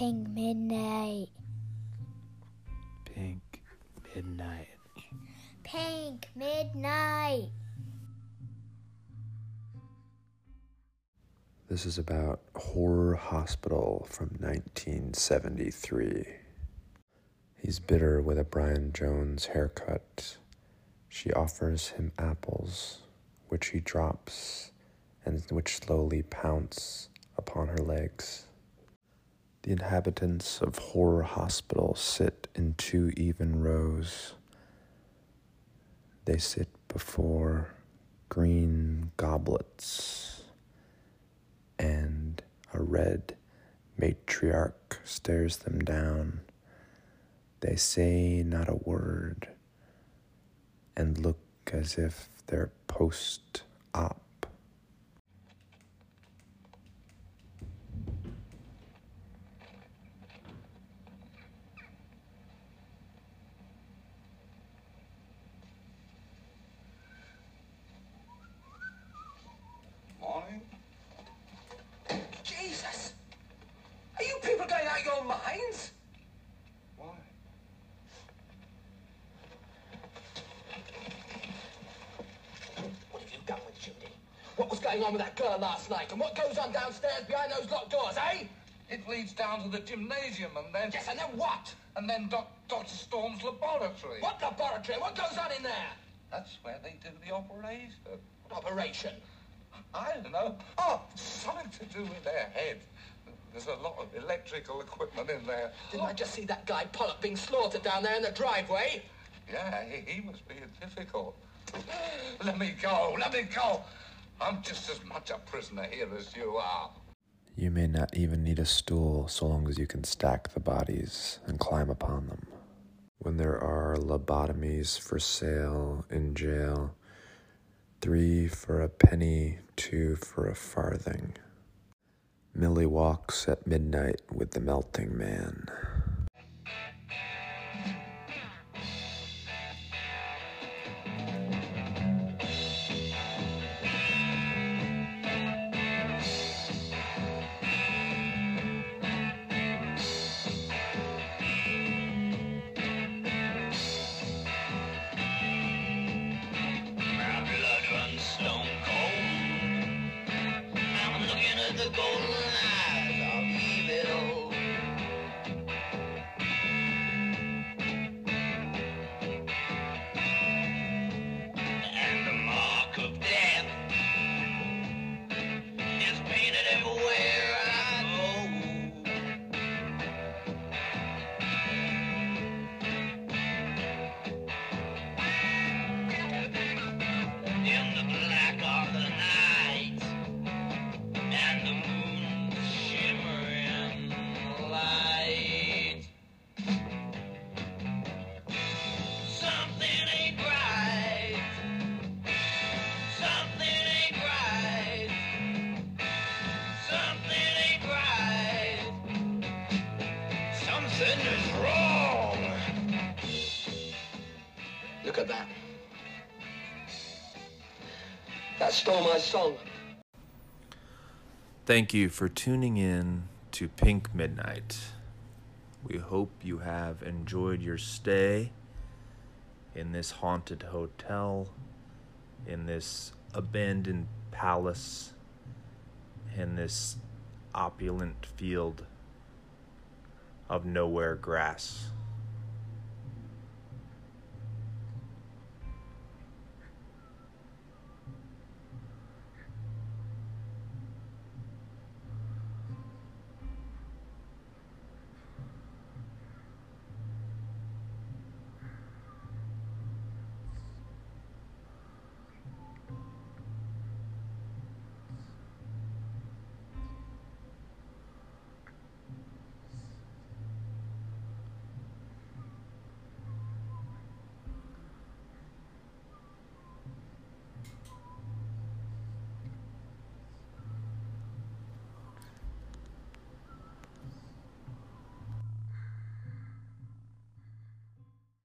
Pink Midnight. Pink Midnight. Pink Midnight. This is about Horror Hospital from 1973. He's bitter with a Brian Jones haircut. She offers him apples, which he drops and which slowly pounce upon her legs. The inhabitants of Horror Hospital sit in two even rows. They sit before green goblets, and a red matriarch stares them down. They say not a word and look as if they're post op. Morning. Jesus! Are you people going out of your minds? Why? What have you done with Judy? What was going on with that girl last night? And what goes on downstairs behind those locked doors, eh? It leads down to the gymnasium and then... Yes, and then what? And then Doc, Dr. Storm's laboratory. What laboratory? What goes on in there? That's where they do the operation. What operation? I don't know. Oh, something to do with their head. There's a lot of electrical equipment in there. Didn't I just see that guy Pollock being slaughtered down there in the driveway? Yeah, he, he was being difficult. Let me go, let me go. I'm just as much a prisoner here as you are. You may not even need a stool so long as you can stack the bodies and climb upon them. When there are lobotomies for sale in jail, three for a penny, two for a farthing. Millie walks at midnight with the melting man. Is wrong. Look at that. That stole my song. Thank you for tuning in to Pink Midnight. We hope you have enjoyed your stay in this haunted hotel, in this abandoned palace, in this opulent field of nowhere grass.